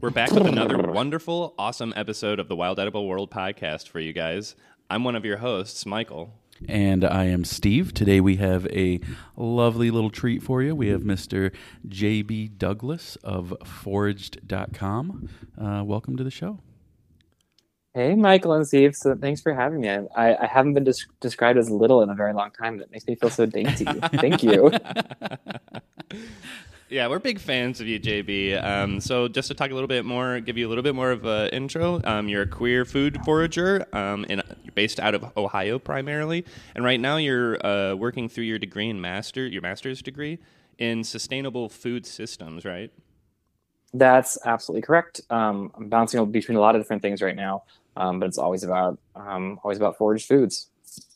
We're back with another wonderful, awesome episode of the Wild Edible World podcast for you guys. I'm one of your hosts, Michael. And I am Steve. Today we have a lovely little treat for you. We have Mr. JB Douglas of foraged.com. Uh, welcome to the show. Hey, Michael and Steve. So thanks for having me. I, I haven't been des- described as little in a very long time. That makes me feel so dainty. Thank you. Yeah, we're big fans of you, JB. Um, so just to talk a little bit more, give you a little bit more of an intro. Um, you're a queer food forager, um, and you're based out of Ohio primarily. And right now, you're uh, working through your degree in master, your master's degree in sustainable food systems, right? That's absolutely correct. Um, I'm bouncing between a lot of different things right now, um, but it's always about um, always about foraged foods.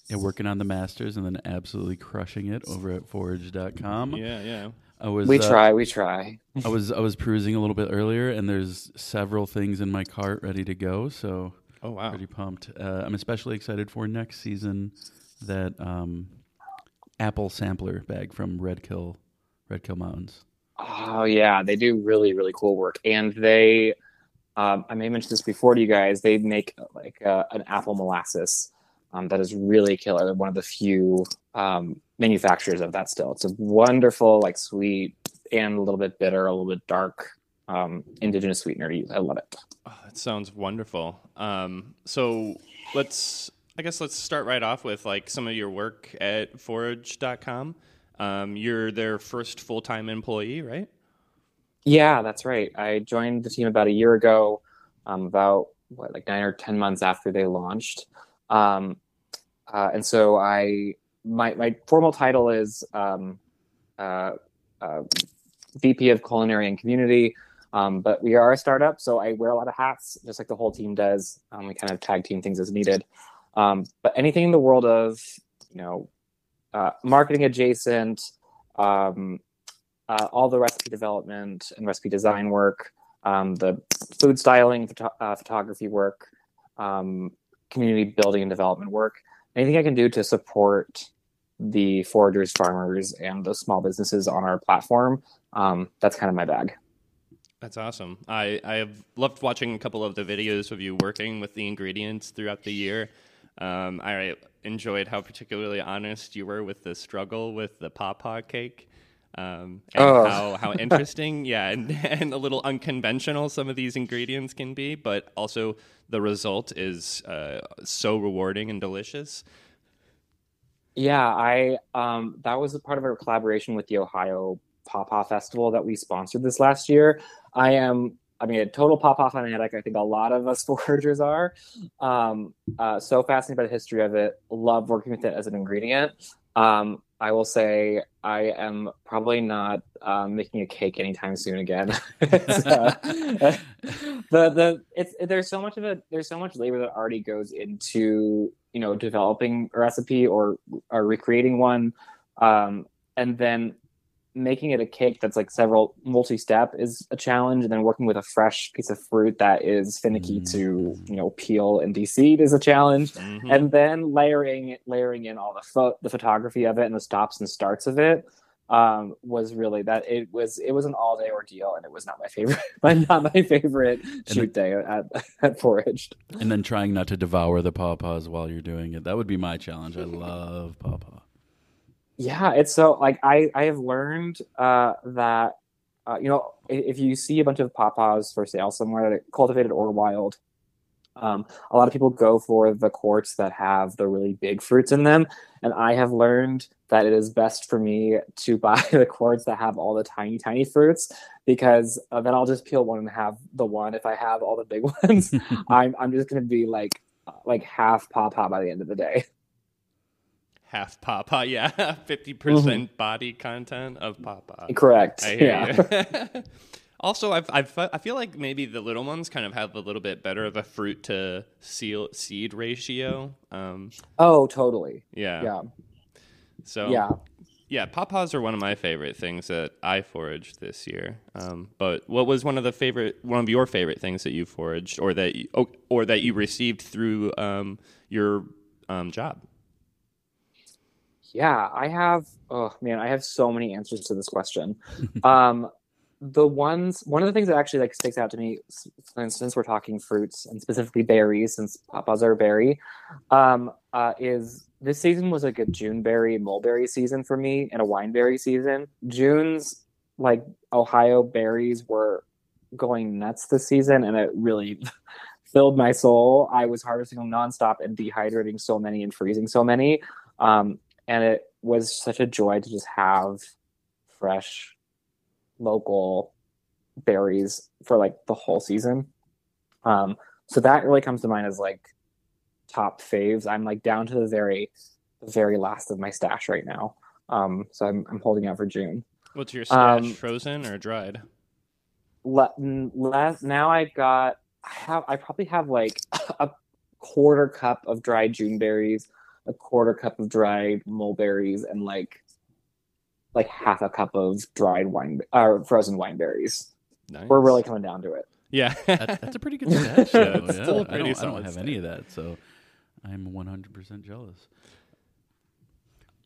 Yeah, working on the masters and then absolutely crushing it over at foraged.com. Yeah, yeah. I was We uh, try, we try. I was I was perusing a little bit earlier and there's several things in my cart ready to go, so Oh wow. pretty pumped. Uh, I'm especially excited for next season that um, apple sampler bag from Red Kill Red Kill Mountains. Oh yeah, they do really really cool work, and they. Um, I may mention this before to you guys. They make like uh, an apple molasses um, that is really killer. They're one of the few um, manufacturers of that. Still, it's a wonderful, like sweet and a little bit bitter, a little bit dark um, indigenous sweetener to use. I love it. Oh, that sounds wonderful. Um, so let's, I guess, let's start right off with like some of your work at Foraged.com. Um, you're their first full time employee, right? Yeah, that's right. I joined the team about a year ago, um, about what like nine or ten months after they launched, um, uh, and so I my my formal title is um, uh, uh, VP of Culinary and Community. Um, but we are a startup, so I wear a lot of hats, just like the whole team does. Um, we kind of tag team things as needed. Um, but anything in the world of, you know, uh, marketing adjacent, um, uh, all the recipe development and recipe design work, um, the food styling, uh, photography work, um, community building and development work, anything I can do to support the foragers, farmers, and the small businesses on our platform, um, that's kind of my bag. That's awesome. I, I have loved watching a couple of the videos of you working with the ingredients throughout the year. Um, I enjoyed how particularly honest you were with the struggle with the pawpaw cake. Um, and Oh. how, how interesting, yeah, and, and a little unconventional some of these ingredients can be, but also the result is uh, so rewarding and delicious. Yeah, I um that was a part of our collaboration with the Ohio Pawpaw Festival that we sponsored this last year. I am I mean a total pawpaw fanatic. I think a lot of us foragers are. Um uh so fascinated by the history of it, love working with it as an ingredient. Um I will say I am probably not um, making a cake anytime soon again. The the it's there's so much of it there's so much labor that already goes into you know developing a recipe or or recreating one um and then making it a cake that's like several multi-step is a challenge and then working with a fresh piece of fruit that is finicky to you know peel and deseed is a challenge Mhm. and then layering layering in all the pho- the photography of it and the stops and starts of it um was really that it was it was an all day ordeal and it was not my favorite my not my favorite shoot day at at foraged And then trying not to devour the pawpaws while you're doing it. That would be my challenge. I love pawpaw. Yeah it's so like i i have learned uh that uh, you know if you see a bunch of pawpaws for sale somewhere cultivated or wild um, a lot of people go for the quarts that have the really big fruits in them and i have learned that it is best for me to buy the quarts that have all the tiny tiny fruits because uh, then i'll just peel one and have the one. If i have all the big ones i'm, I'm just going to be like like half pawpaw by the end of the day Half Papa. yeah, 50% body content of Papa. correct yeah also, I've, I've, I feel like maybe the little ones kind of have a little bit better of a fruit to seal, seed ratio. Um, oh totally yeah. yeah So yeah yeah, pawpaws are one of my favorite things that I foraged this year. Um, but what was one of the favorite, one of your favorite things that you foraged, or that you, oh, or that you received through um, your um, job? Yeah, I have. Oh man, I have so many answers to this question. um, the ones one of the things that actually like sticks out to me since, since we're talking fruits and specifically berries since pawpaws are berry um, uh, is this season was like a juneberry mulberry season for me and a wineberry season june's like ohio berries were going nuts this season and it really filled my soul i was harvesting them nonstop and dehydrating so many and freezing so many um, and it was such a joy to just have fresh local berries for like the whole season. Um, so that really comes to mind as like top faves. I'm like down to the very, the very last of my stash right now. Um, so I'm I'm holding out for June. What's your stash? Um, frozen or dried? Le- last now I got I have I probably have like a quarter cup of dried June berries, a quarter cup of dried mulberries, and like like half a cup of dried wine or uh, frozen wine berries. Nice. We're really coming down to it. Yeah, that's, that's, a pretty good stash. yeah, yeah. I, don't, I don't have any of that, so I'm 100% jealous.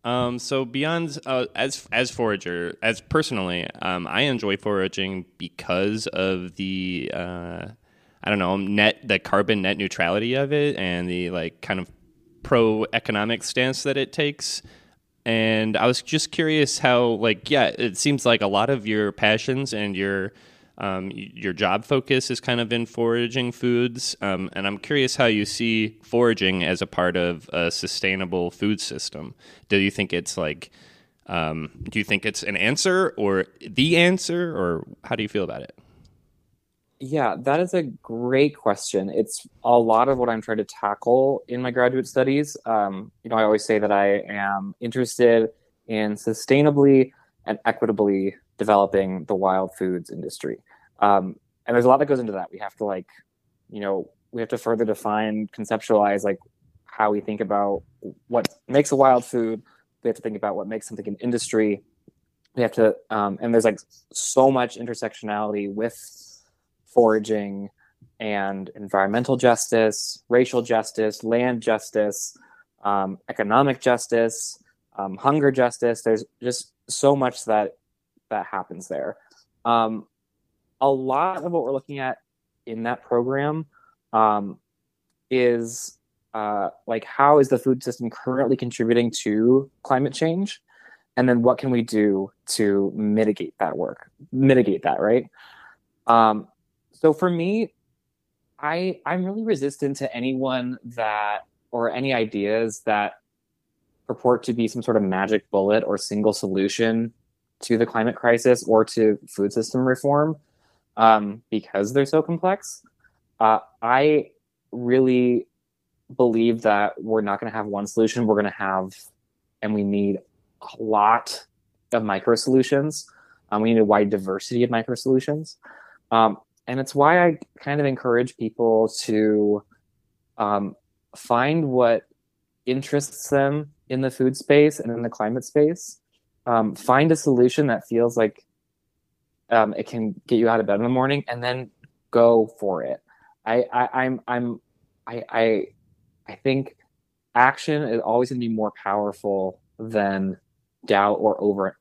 Um, so beyond uh, as as forager, as personally, um, I enjoy foraging because of the uh, I don't know net the carbon net neutrality of it and the like kind of pro economic stance that it takes and I was just curious how, like, yeah, it seems like a lot of your passions and your um, your job focus is kind of in foraging foods, um, and I'm curious how you see foraging as a part of a sustainable food system. Do you think it's like, um, do you think it's an answer or the answer, or how do you feel about it? Yeah, that is a great question. It's a lot of what I'm trying to tackle in my graduate studies. Um, you know, I always say that I am interested in sustainably and equitably developing the wild foods industry. Um, and there's a lot that goes into that. We have to like, you know, we have to further define, conceptualize like how we think about what makes a wild food. We have to think about what makes something an industry. We have to, um, and there's like so much intersectionality with foraging and environmental justice, racial justice, land justice, um, economic justice, um, hunger justice. There's just so much that that happens there. Um, a lot of what we're looking at in that program um, is uh, like how is the food system currently contributing to climate change, and then what can we do to mitigate that work, mitigate that, right? Um, so for me, I I'm really resistant to anyone that or any ideas that purport to be some sort of magic bullet or single solution to the climate crisis or to food system reform um, because they're so complex. Uh, I really believe that we're not going to have one solution. We're going to have, and we need a lot of micro solutions. Um, we need a wide diversity of micro solutions. Um, and it's why I kind of encourage people to um, find what interests them in the food space and in the climate space. Um, find a solution that feels like um, it can get you out of bed in the morning, and then go for it. I, I I'm I'm I I I think action is always going to be more powerful than doubt or over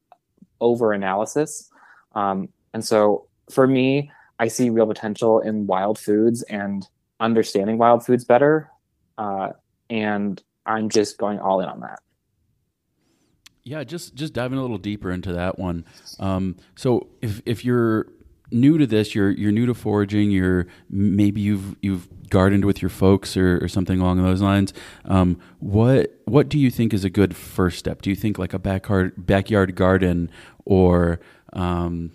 over analysis. Um, and so for me, I see real potential in wild foods and understanding wild foods better. Uh, and I'm just going all in on that. Yeah, just just diving a little deeper into that one. Um, so if if you're new to this, you're you're new to foraging, you're maybe you've you've gardened with your folks or, or something along those lines. Um, what what do you think is a good first step? Do you think like a backyard backyard garden or um,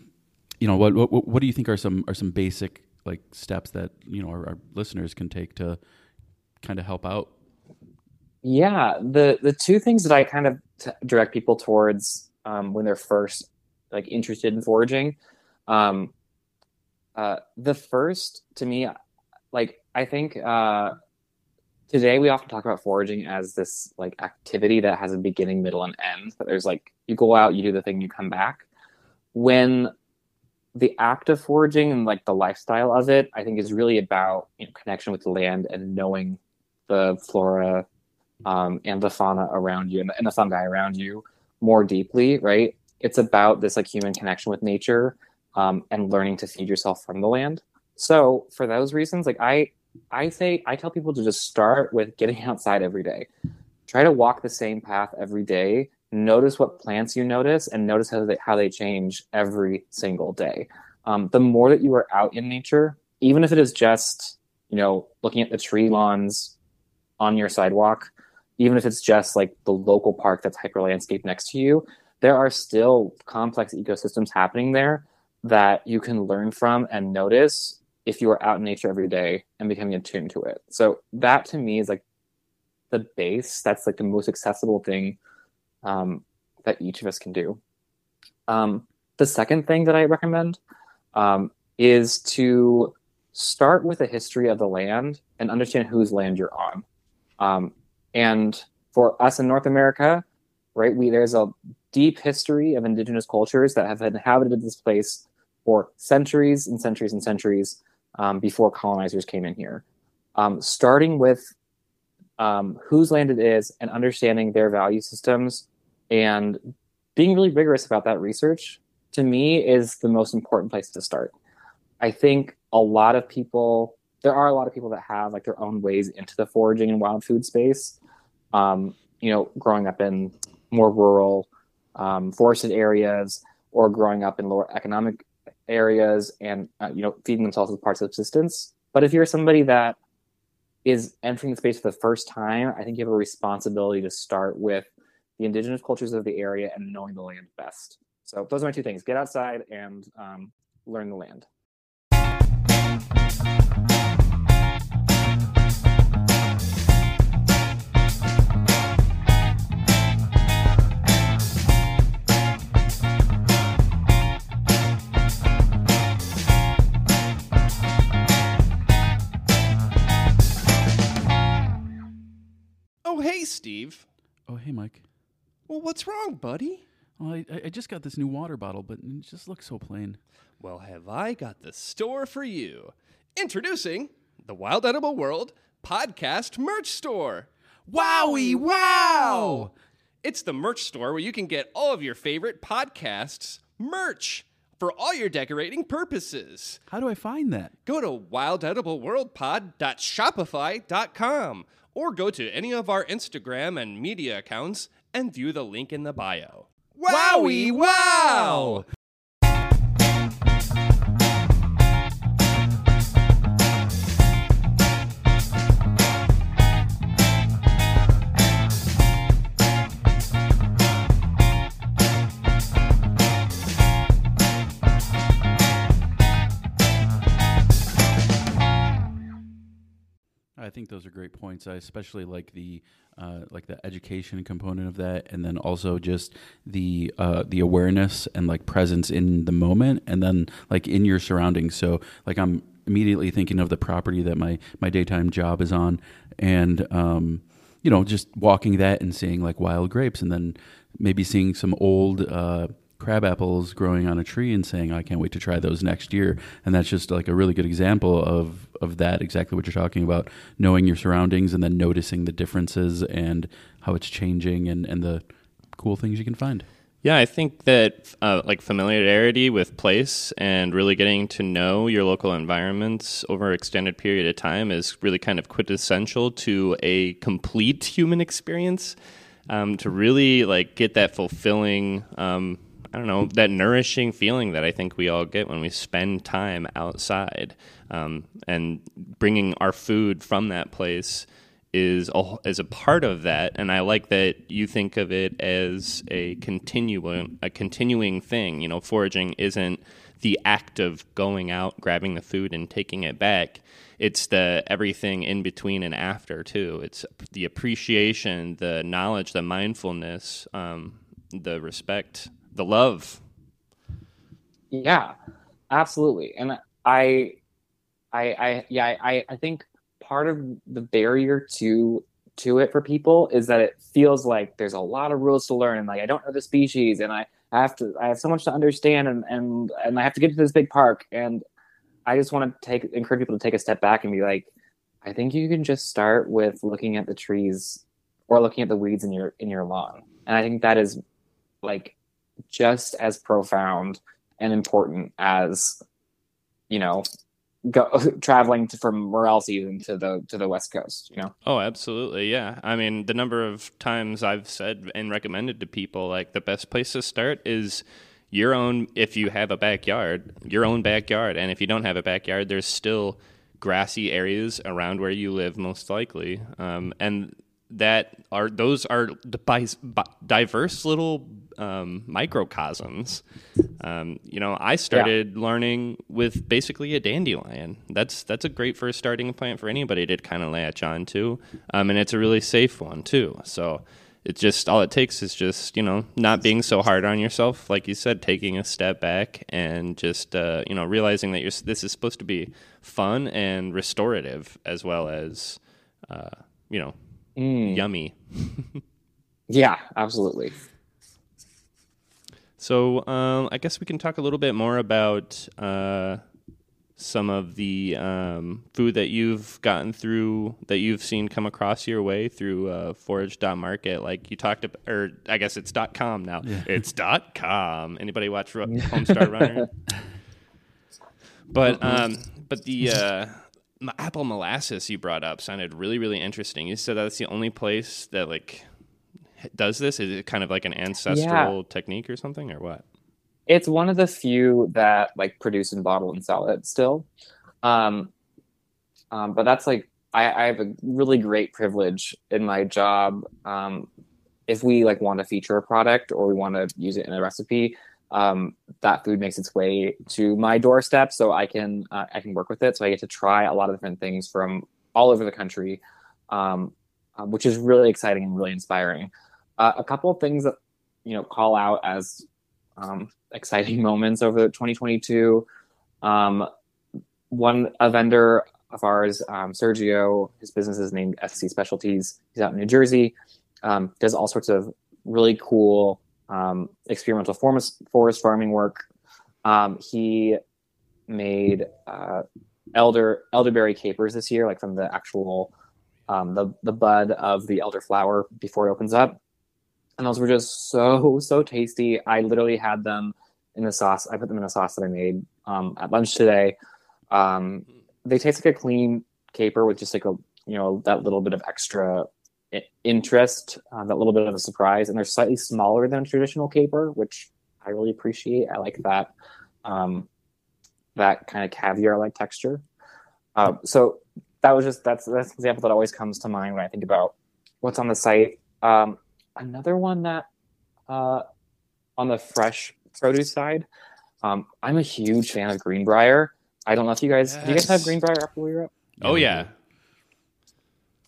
you know, what, what what do you think are some are some basic like steps that you know our, our listeners can take to kind of help out? Yeah, the the two things that I kind of t- direct people towards um, when they're first like interested in foraging, um, uh, the first to me, like I think uh, today we often talk about foraging as this like activity that has a beginning, middle, and end. That there's like you go out, you do the thing, you come back. When the act of foraging and like the lifestyle of it, I think is really about you know, connection with the land and knowing the flora um, and the fauna around you and the, and the fungi around you more deeply, right? It's about this like human connection with nature um, and learning to feed yourself from the land. So for those reasons, like I, I say, I tell people to just start with getting outside every day. Try to walk the same path every day. Notice what plants you notice, and notice how they how they change every single day. Um, the more that you are out in nature, even if it is just you know looking at the tree lawns on your sidewalk, even if it's just like the local park that's hyper landscape next to you, there are still complex ecosystems happening there that you can learn from and notice if you are out in nature every day and becoming attuned to it. So that to me is like the base. That's like the most accessible thing um, that each of us can do. Um, the second thing that I recommend um, is to start with a history of the land and understand whose land you're on. Um, and for us in North America, right, we there's a deep history of indigenous cultures that have inhabited this place for centuries and centuries and centuries um, before colonizers came in here. Um, starting with um, whose land it is and understanding their value systems and being really rigorous about that research to me is the most important place to start. I think a lot of people, there are a lot of people that have like their own ways into the foraging and wild food space. Um, you know, growing up in more rural, um, forested areas or growing up in lower economic areas and uh, you know feeding themselves with parts of subsistence. But if you're somebody that is entering the space for the first time, I think you have a responsibility to start with the indigenous cultures of the area and knowing the land best. So those are my two things: get outside and um, learn the land. Oh, hey, Steve. Oh, hey, Mike. Well, what's wrong, buddy? Well, I, I just got this new water bottle, but it just looks so plain. Well, have I got the store for you? Introducing the Wild Edible World Podcast Merch Store. Wowie wow! It's the merch store where you can get all of your favorite podcasts merch for all your decorating purposes. How do I find that? Go to wildedibleworldpod.shopify.com or go to any of our Instagram and media accounts and view the link in the bio. Wowie wow! Think those are great points. I especially like the uh, like the education component of that, and then also just the uh, the awareness and like presence in the moment, and then like in your surroundings. So like I'm immediately thinking of the property that my my daytime job is on, and um, you know just walking that and seeing like wild grapes, and then maybe seeing some old. Uh, crab apples growing on a tree and saying, I can't wait to try those next year. And that's just like a really good example of, of that, exactly what you're talking about, knowing your surroundings and then noticing the differences and how it's changing and, and the cool things you can find. Yeah, I think that uh, like familiarity with place and really getting to know your local environments over an extended period of time is really kind of quintessential to a complete human experience. Um, to really like get that fulfilling um, I don't know, that nourishing feeling that I think we all get when we spend time outside. Um, and bringing our food from that place is a, is a part of that. And I like that you think of it as a continuing, a continuing thing. You know, foraging isn't the act of going out, grabbing the food, and taking it back. It's the everything in between and after too. It's the appreciation, the knowledge, the mindfulness, um, the respect the love. Yeah, absolutely. And I, I, I, yeah, I, I think part of the barrier to to it for people is that it feels like there's a lot of rules to learn and like I don't know the species and I, I have to I have so much to understand and and and I have to get to this big park and I just want to take encourage people to take a step back and be like I think you can just start with looking at the trees or looking at the weeds in your in your lawn and I think that is like just as profound and important as you know go traveling to, from morel season to the to the west coast you know Oh, absolutely. Yeah. I mean, the number of times I've said and recommended to people like the best place to start is your own if you have a backyard, your own backyard. And if you don't have a backyard, there's still grassy areas around where you live most likely. Um, and that are those are diverse little um, microcosms. Um, you know, I started learning with basically a dandelion. That's that's a great first starting plant for anybody to kind of latch on to, um, and it's a really safe one too. So it's just all it takes is just you know not being so hard on yourself, like you said, taking a step back and just uh, you know realizing that you're, this is supposed to be fun and restorative as well as uh, you know Mm. yummy. yeah absolutely So um, I guess we can talk a little bit more about uh, some of the um, food that you've gotten through that you've seen come across your way through uh, Forage.market. Like you talked about, or I guess it's dot .com now. It's dot .com. Anybody watch Ru- Homestar Runner? but um, but the uh, m- apple molasses you brought up sounded really really interesting. You said that's the only place that like does this? Is it kind of like an ancestral technique or something, or what? it's one of the few that like produce and bottle and sell it still um, um but that's like I, I have a really great privilege in my job um if we like want to feature a product or we want to use it in a recipe um that food makes its way to my doorstep so i can uh, i can work with it so i get to try a lot of different things from all over the country um, uh, which is really exciting and really inspiring uh, a couple of things that you know call out as um, exciting moments over 2022. Um, one a vendor of ours, um, Sergio, his business is named SC Specialties. He's out in New Jersey. Um, does all sorts of really cool um, experimental forest forest farming work. Um, he made uh, elder elderberry capers this year, like from the actual um, the the bud of the elderflower before it opens up and those were just so so tasty. I literally had them in the sauce. I put them in a sauce that I made um, at lunch today. Um, they taste like a clean caper with just like a you know that little bit of extra interest, uh, that little bit of a surprise, and they're slightly smaller than a traditional caper, which I really appreciate. I like that um, that kind of caviar like texture. Uh, so that was just that's that's an example that always comes to mind when I think about what's on the site. Um, another one that uh, on the fresh produce side, um, I'm a huge fan of Greenbrier. I don't know if you guys do you guys have Yes. Greenbrier apple Europe? Oh yeah, do.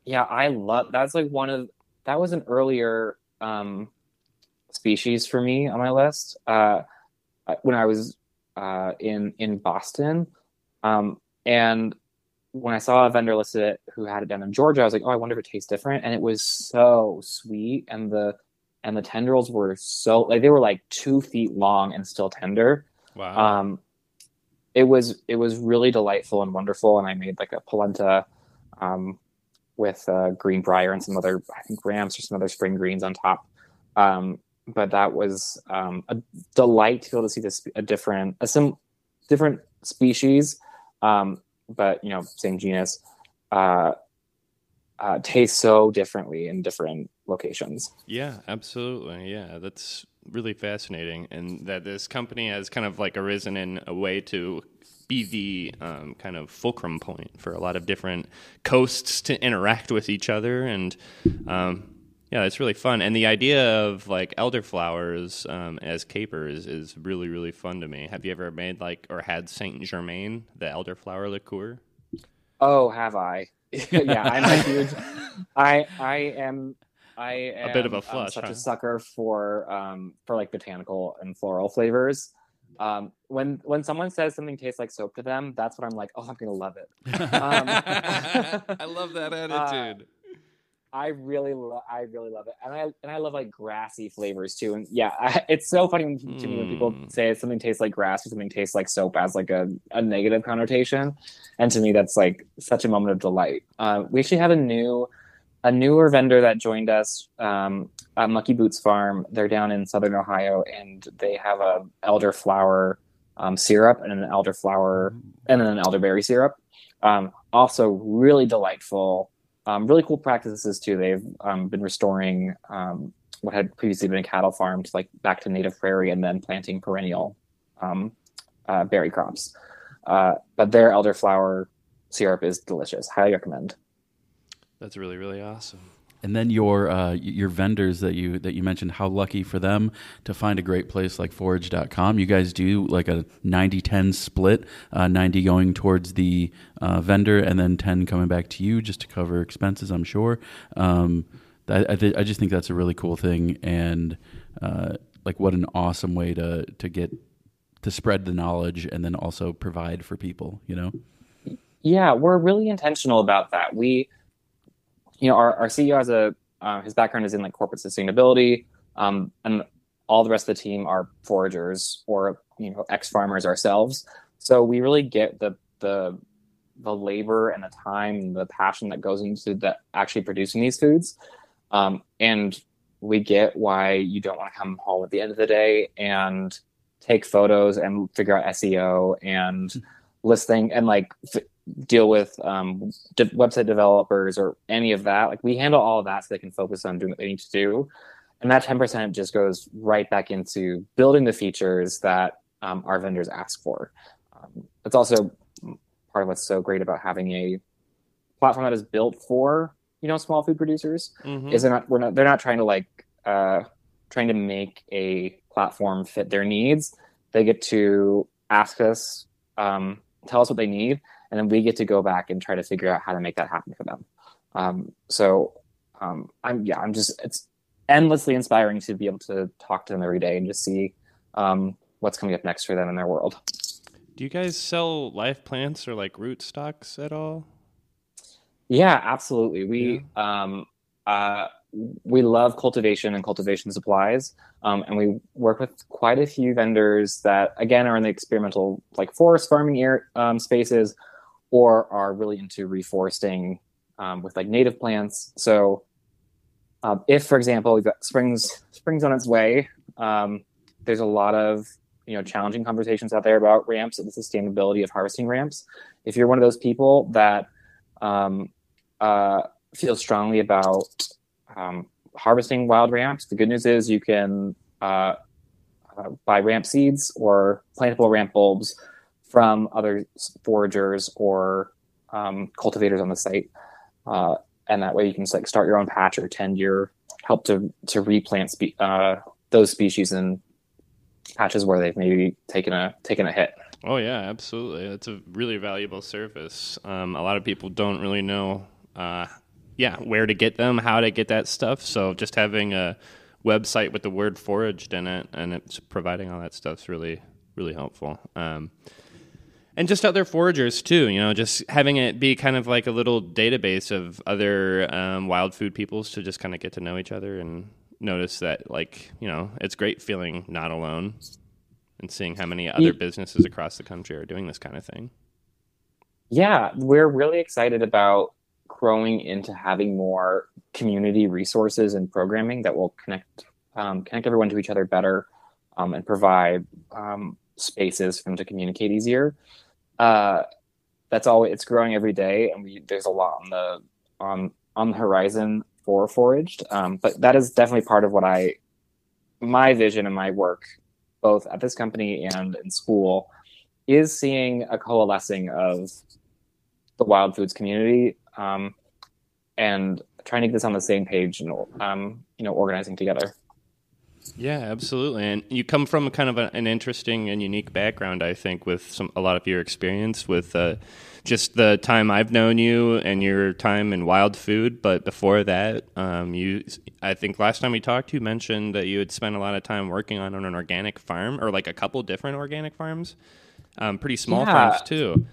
Yeah, I love that's like one of that was an earlier um, species for me on my list. Uh, when I was uh, in in Boston, um, and when I saw a vendor listed who had it down in Georgia, I was like, oh, I wonder if it tastes different, and it was so sweet, and the and the tendrils were so like they were like two feet long and still tender. wow. Um, it was it was really delightful and wonderful, and I made like a polenta um, with uh, greenbrier and some other I think ramps or some other spring greens on top. Um, but that was um, a delight to be able to see this a different a some different species, um, but you know same genus. Uh, uh, taste so differently in different locations. Yeah, absolutely. Yeah, that's really fascinating, and that this company has kind of like arisen in a way to be the um, kind of fulcrum point for a lot of different coasts to interact with each other, and um, yeah, it's really fun. And the idea of like elderflowers um, as capers is really really fun to me. Have you ever made like or had Saint Germain, the elderflower liqueur? Oh, have I? yeah, I'm a huge. I I am. I am A bit of a um, flush, such huh? a sucker for um for like botanical and floral flavors. Um, when when someone says something tastes like soap to them, that's what I'm like. Oh, I'm gonna love it. Um, I love that attitude. I really lo- I really love it, and I and I love like grassy flavors too. And yeah, I, it's so funny to me when people Mm. say something tastes like grass or something tastes like soap as like a, a negative connotation, and to me that's like such a moment of delight. Uh, we actually have a new a newer vendor that joined us um, at Mucky Boots Farm. They're down in southern Ohio, and they have a elderflower um, syrup and an elderflower and then an elderberry syrup. Um, also, really delightful. Um, really cool practices too. They've um, been restoring um, what had previously been a cattle farm to like back to native prairie and then planting perennial uh, berry crops. Uh, but their elderflower syrup is delicious. Highly recommend. That's really really awesome. And then your uh, your vendors that you that you mentioned, how lucky for them to find a great place like foraged.com. You guys do like a 90-10 split, uh, 90 going towards the uh, vendor and then 10 coming back to you just to cover expenses, I'm sure. Um, I, I, th- I, just think that's a really cool thing and uh, like what an awesome way to to get to spread the knowledge and then also provide for people, you know? Yeah, we're really intentional about that. We you know, our, our CEO has a uh, his background is in like corporate sustainability, um, and all the rest of the team are foragers or you know ex farmers ourselves. So we really get the the the labor and the time and the passion that goes into the actually producing these foods, um, and we get why you don't want to come home at the end of the day and take photos and figure out SEO and listing and like f- deal with um, de- website developers or any of that. Like we handle all of that so they can focus on doing what they need to do. And that 10% just goes right back into building the features that um, our vendors ask for. Um, that's also part of what's so great about having a platform that is built for you know small food producers. Mm-hmm. Is they're not we're not they're not trying to like uh, trying to make a platform fit their needs. They get to ask us, um, tell us what they need, and then we get to go back and try to figure out how to make that happen for them. Um, so um, I'm yeah, I'm just it's endlessly inspiring to be able to talk to them every day and just see um, what's coming up next for them in their world. Do you guys sell live plants or like root stocks at all? Yeah, absolutely. We yeah. um, uh, we love cultivation and cultivation supplies, um, and we work with quite a few vendors that again are in the experimental like forest farming air, um, spaces or are really into reforesting um, with like native plants. So um, if, for example, we've got springs springs on its way, um, there's a lot of you know challenging conversations out there about ramps and the sustainability of harvesting ramps. If you're one of those people that um, uh, feel strongly about um, harvesting wild ramps, the good news is you can uh, uh, buy ramp seeds or plantable ramp bulbs from other foragers or um, cultivators on the site. Uh, and that way you can like start your own patch or tend your help to to replant spe- uh, those species in patches where they've maybe taken a taken a hit. Oh yeah, absolutely. It's a really valuable service. Um, a lot of people don't really know, uh, yeah, where to get them, how to get that stuff. So just having a website with the word foraged in it and it's providing all that stuff is really really helpful. Um, and just other foragers too you know just having it be kind of like a little database of other um, wild food peoples to just kind of get to know each other and notice that like you know it's great feeling not alone and seeing how many other businesses across the country are doing this kind of thing. Yeah we're really excited about growing into having more community resources and programming that will connect um, connect everyone to each other better um, and provide um, spaces for them to communicate easier uh, that's all. It's growing every day, and we, there's a lot on the on on the horizon for foraged. Um, but that is definitely part of what I my vision and my work, both at this company and in school, is seeing a coalescing of the wild foods community um, and trying to get this on the same page and um, you know organizing together. Yeah, absolutely. And you come from kind of a, an interesting and unique background, I think, with some a lot of your experience with uh, just the time I've known you and your time in wild food. But before that, um, you, I think last time we talked, you mentioned that you had spent a lot of time working on an organic farm or like a couple different organic farms, um, pretty small yeah. farms too.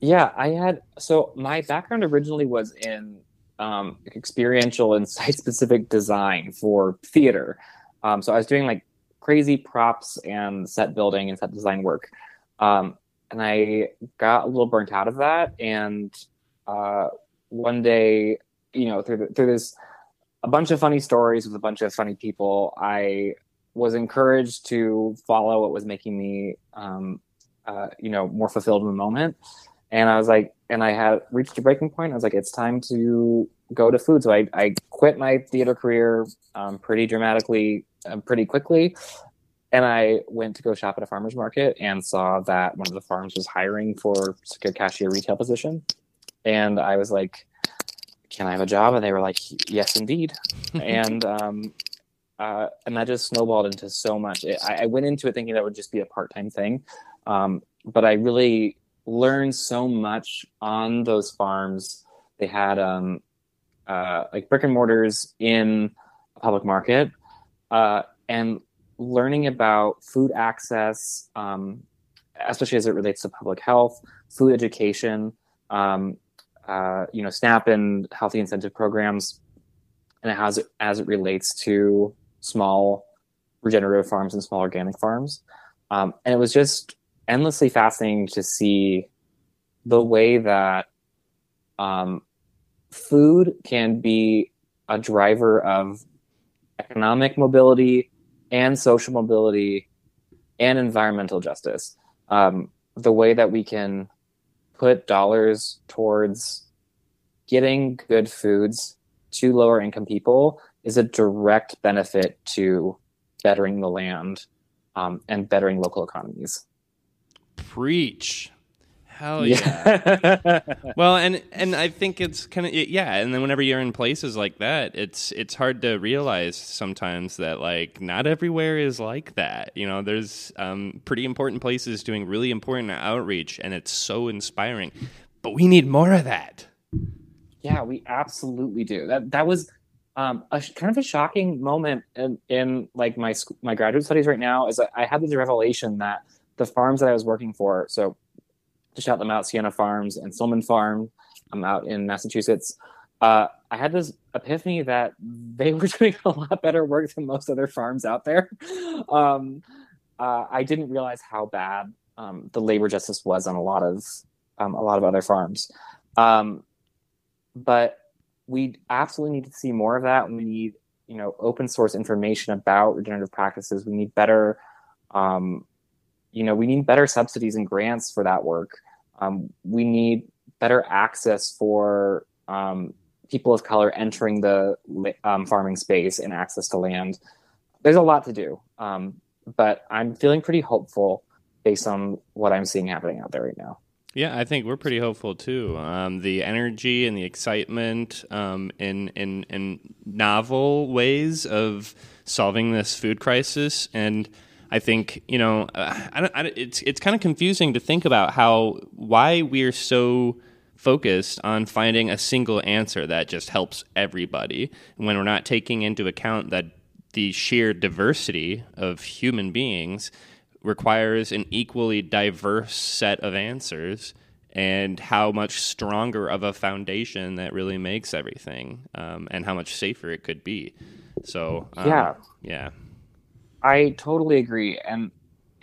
Yeah, I had so my background originally was in um, experiential and site specific design for theater. Um, so I was doing like crazy props and set building and set design work. Um, and I got a little burnt out of that. And uh, one day, you know, through, the, through this, a bunch of funny stories with a bunch of funny people, I was encouraged to follow what was making me, um, uh, you know, more fulfilled in the moment. And I was like, and I had reached a breaking point. I was like, it's time to go to food. So I, I quit my theater career um, pretty dramatically, uh, pretty quickly. And I went to go shop at a farmer's market and saw that one of the farms was hiring for a cashier retail position. And I was like, can I have a job? And they were like, yes, indeed. and, um, uh, and that just snowballed into so much. It, I, I, went into it thinking that would just be a part-time thing. Um, but I really learned so much on those farms. They had, um, uh, like brick and mortars in a public market, uh, and learning about food access, um, especially as it relates to public health, food education, um, uh, you know, SNAP and healthy incentive programs, and as it, as it relates to small regenerative farms and small organic farms. Um, and it was just endlessly fascinating to see the way that um, food can be a driver of economic mobility and social mobility and environmental justice. Um, the way that we can put dollars towards getting good foods to lower income people is a direct benefit to bettering the land um, and bettering local economies. Preach. Hell yeah. yeah. well, and and I think it's kind of yeah, and then whenever you're in places like that, it's it's hard to realize sometimes that like not everywhere is like that. You know, there's um, pretty important places doing really important outreach, and it's so inspiring. But we need more of that. Yeah, we absolutely do. That that was um, a kind of a shocking moment in, in like my my graduate studies right now. Is I had this revelation that the farms that I was working for, so to shout them out, Siena Farms and Stillman Farm. I'm out in Massachusetts. Uh, I had this epiphany that they were doing a lot better work than most other farms out there. Um, uh, I didn't realize how bad um, the labor justice was on a lot of um, a lot of other farms. Um, but we absolutely need to see more of that. We need you know open source information about regenerative practices. We need better um, you know we need better subsidies and grants for that work um, we need better access for um, people of color entering the um, farming space and access to land. There's a lot to do, um, but I'm feeling pretty hopeful based on what I'm seeing happening out there right now. Yeah, I think we're pretty hopeful too. Um, the energy and the excitement um, in in in novel ways of solving this food crisis and I think you know, uh, I I, it's it's kind of confusing to think about how why we're so focused on finding a single answer that just helps everybody when we're not taking into account that the sheer diversity of human beings requires an equally diverse set of answers and how much stronger of a foundation that really makes everything um, and how much safer it could be. So um, yeah. yeah I totally agree, and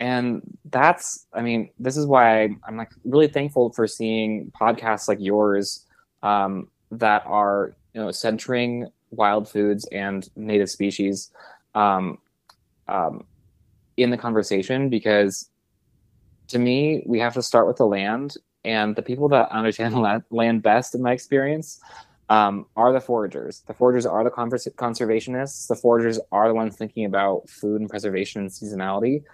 and that's I mean this is why I, am like really thankful for seeing podcasts like yours um, that are you know centering wild foods and native species um, um, in the conversation because to me we have to start with the land and the people that understand land best in my experience um, are the foragers. The foragers are the conservationists. The foragers are the ones thinking about food and preservation and seasonality.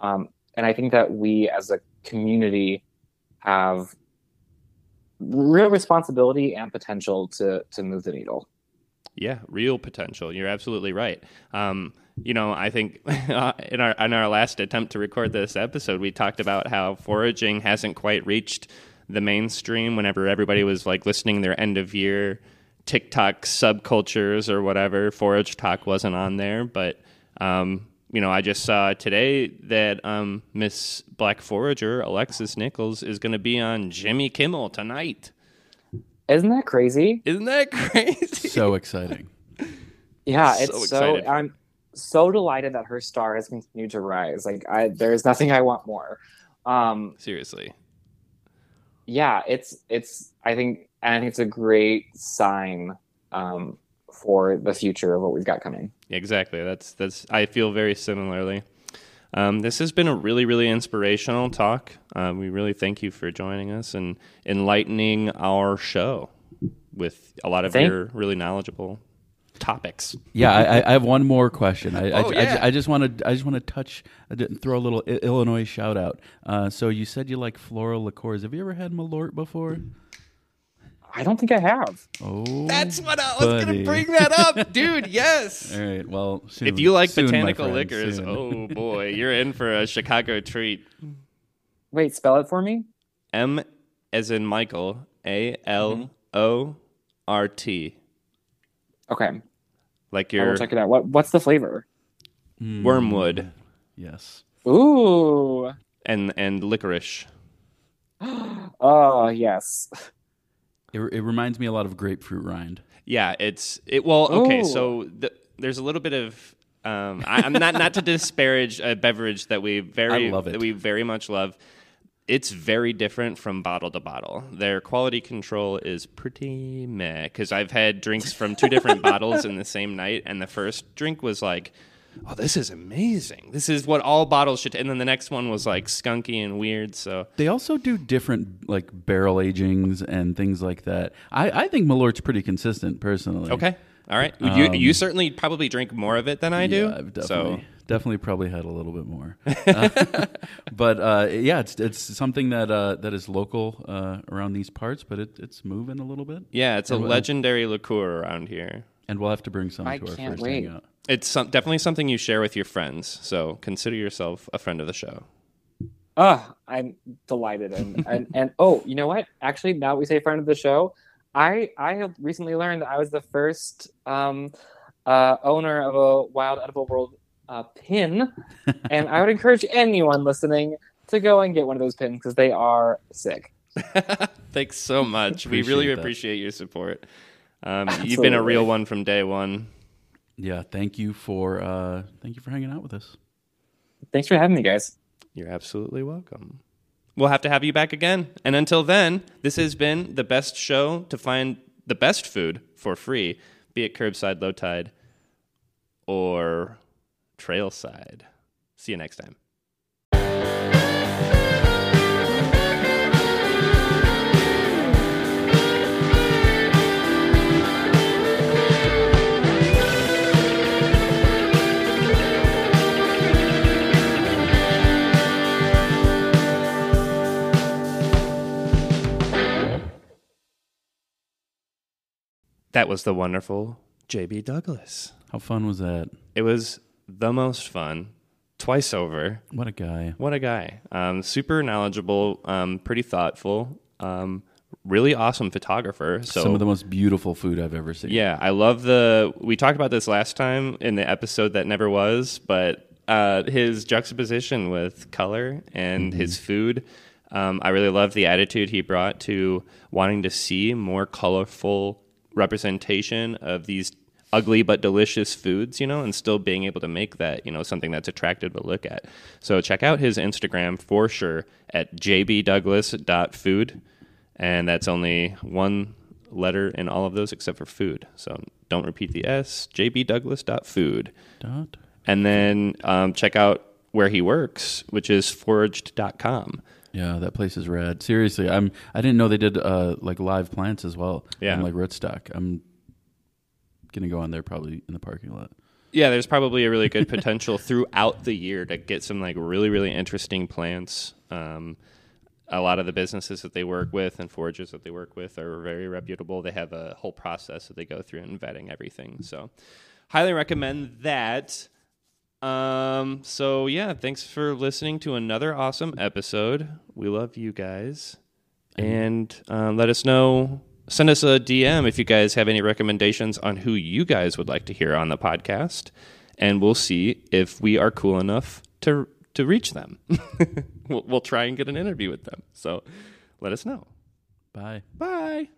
Um, and I think that we as a community have real responsibility and potential to to move the needle. Yeah, real potential. You're absolutely right. Um, you know, I think in our in our last attempt to record this episode, we talked about how foraging hasn't quite reached the mainstream whenever everybody was like listening their end of year TikTok subcultures or whatever. ForageTok wasn't on there, but um, you know, I just saw today that um, Miss Black Forager Alexis Nichols is going to be on Jimmy Kimmel tonight. Isn't that crazy? Isn't that crazy? So exciting. yeah, it's so, so I'm so delighted that her star has continued to rise. Like, I there's nothing I want more. Um, Seriously yeah, it's it's I think and I think it's a great sign um, for the future of what we've got coming. Exactly. That's that's. I feel very similarly. Um, this has been a really, really inspirational talk. Uh, we really thank you for joining us and enlightening our show with a lot of Thank- your really knowledgeable topics. Yeah, I, I have one more question. I, I, Oh, I- yeah. I, just want to I just want to touch I didn't throw a little Illinois shout out. Uh, so you said you like floral liqueurs. Have you ever had Malort before? I don't think I have. Oh, that's what I was gonna bring that up, dude. Yes. all right. Well, soon, If you like soon, botanical friend, liquors, soon. oh boy, you're in for a Chicago treat. Wait, spell it for me. M as in Michael, A L O R T. Okay, Like your I your will check it out. What What's the flavor? Mm, wormwood Yes. Ooh. and and licorice. Oh yes. It, it reminds me a lot of grapefruit rind. Yeah, it's it. Well, okay, Ooh. so th- there's a little bit of. Um, I, I'm not not to disparage a beverage that we very I love it. that we very much love. It's very different from bottle to bottle. Their quality control is pretty meh. Because I've had drinks from two different bottles in the same night, and the first drink was like, "Oh, this is amazing. This is what all bottles should." And then the next one was like skunky and weird. So They also do different like barrel agings and things like that. I, I think Malort's pretty consistent personally. okay, all right. you you certainly probably drink more of it than I do. Um, Yeah, I've so definitely definitely probably had a little bit more. Uh, but uh, yeah, it's it's something that uh, that is local uh, around these parts, but it, it's moving a little bit, Yeah, it's a And, uh, legendary liqueur around here. and we'll have to bring some I to our can't first wait. hangout. It's some, definitely something you share with your friends. So consider yourself a friend of the show. Ah, I'm delighted and, and and oh, you know what? Actually, now we say friend of the show. I I have recently learned that I was the first um, uh, owner of a Wild Edible World uh, pin, and I would encourage anyone listening to go and get one of those pins because they are sick. Thanks so much. we really Appreciate that. appreciate your support. Um, you've been a real one from day one. Yeah, thank you for uh, thank you for hanging out with us. Thanks for having me, guys. You're absolutely welcome. We'll have to have you back again. And until then, this has been the best show to find the best food for free, be it curbside, low tide, or trailside. See you next time. That was the wonderful JB Douglas. How fun was that? It was the most fun, twice over. What a guy! What a guy. Um, super knowledgeable, um, pretty thoughtful, um, really awesome photographer. So Some of the most beautiful food I've ever seen. yeah, I love the. We talked about this last time in the episode that never was, but uh, his juxtaposition with color and his food. Um, I really love the attitude he brought to wanting to see more colorful representation of these ugly but delicious foods, you know, and still being able to make that, you know, something that's attractive to look at. So check out his Instagram for sure at jbdouglas.food. And that's only one letter in all of those except for food. So don't repeat the S, jbdouglas.food. Dot. And then um, check out where he works, which is foraged.com. Yeah, that place is rad. Seriously, I'm. I didn't know they did uh, like live plants as well. Yeah. and like rootstock. I'm gonna go on there probably in the parking lot. Yeah, there's probably a really good potential throughout the year to get some like really, really interesting plants. Um, a lot of the businesses that they work with and forages that they work with are very reputable. They have a whole process that they go through in vetting everything. So, highly recommend that. Um, so yeah, thanks for listening to another awesome episode. We love you guys, and um, let us know. Send us a DM if you guys have any recommendations on who you guys would like to hear on the podcast, and we'll see if we are cool enough to to reach them. we'll, we'll try and get an interview with them. So let us know. Bye. Bye.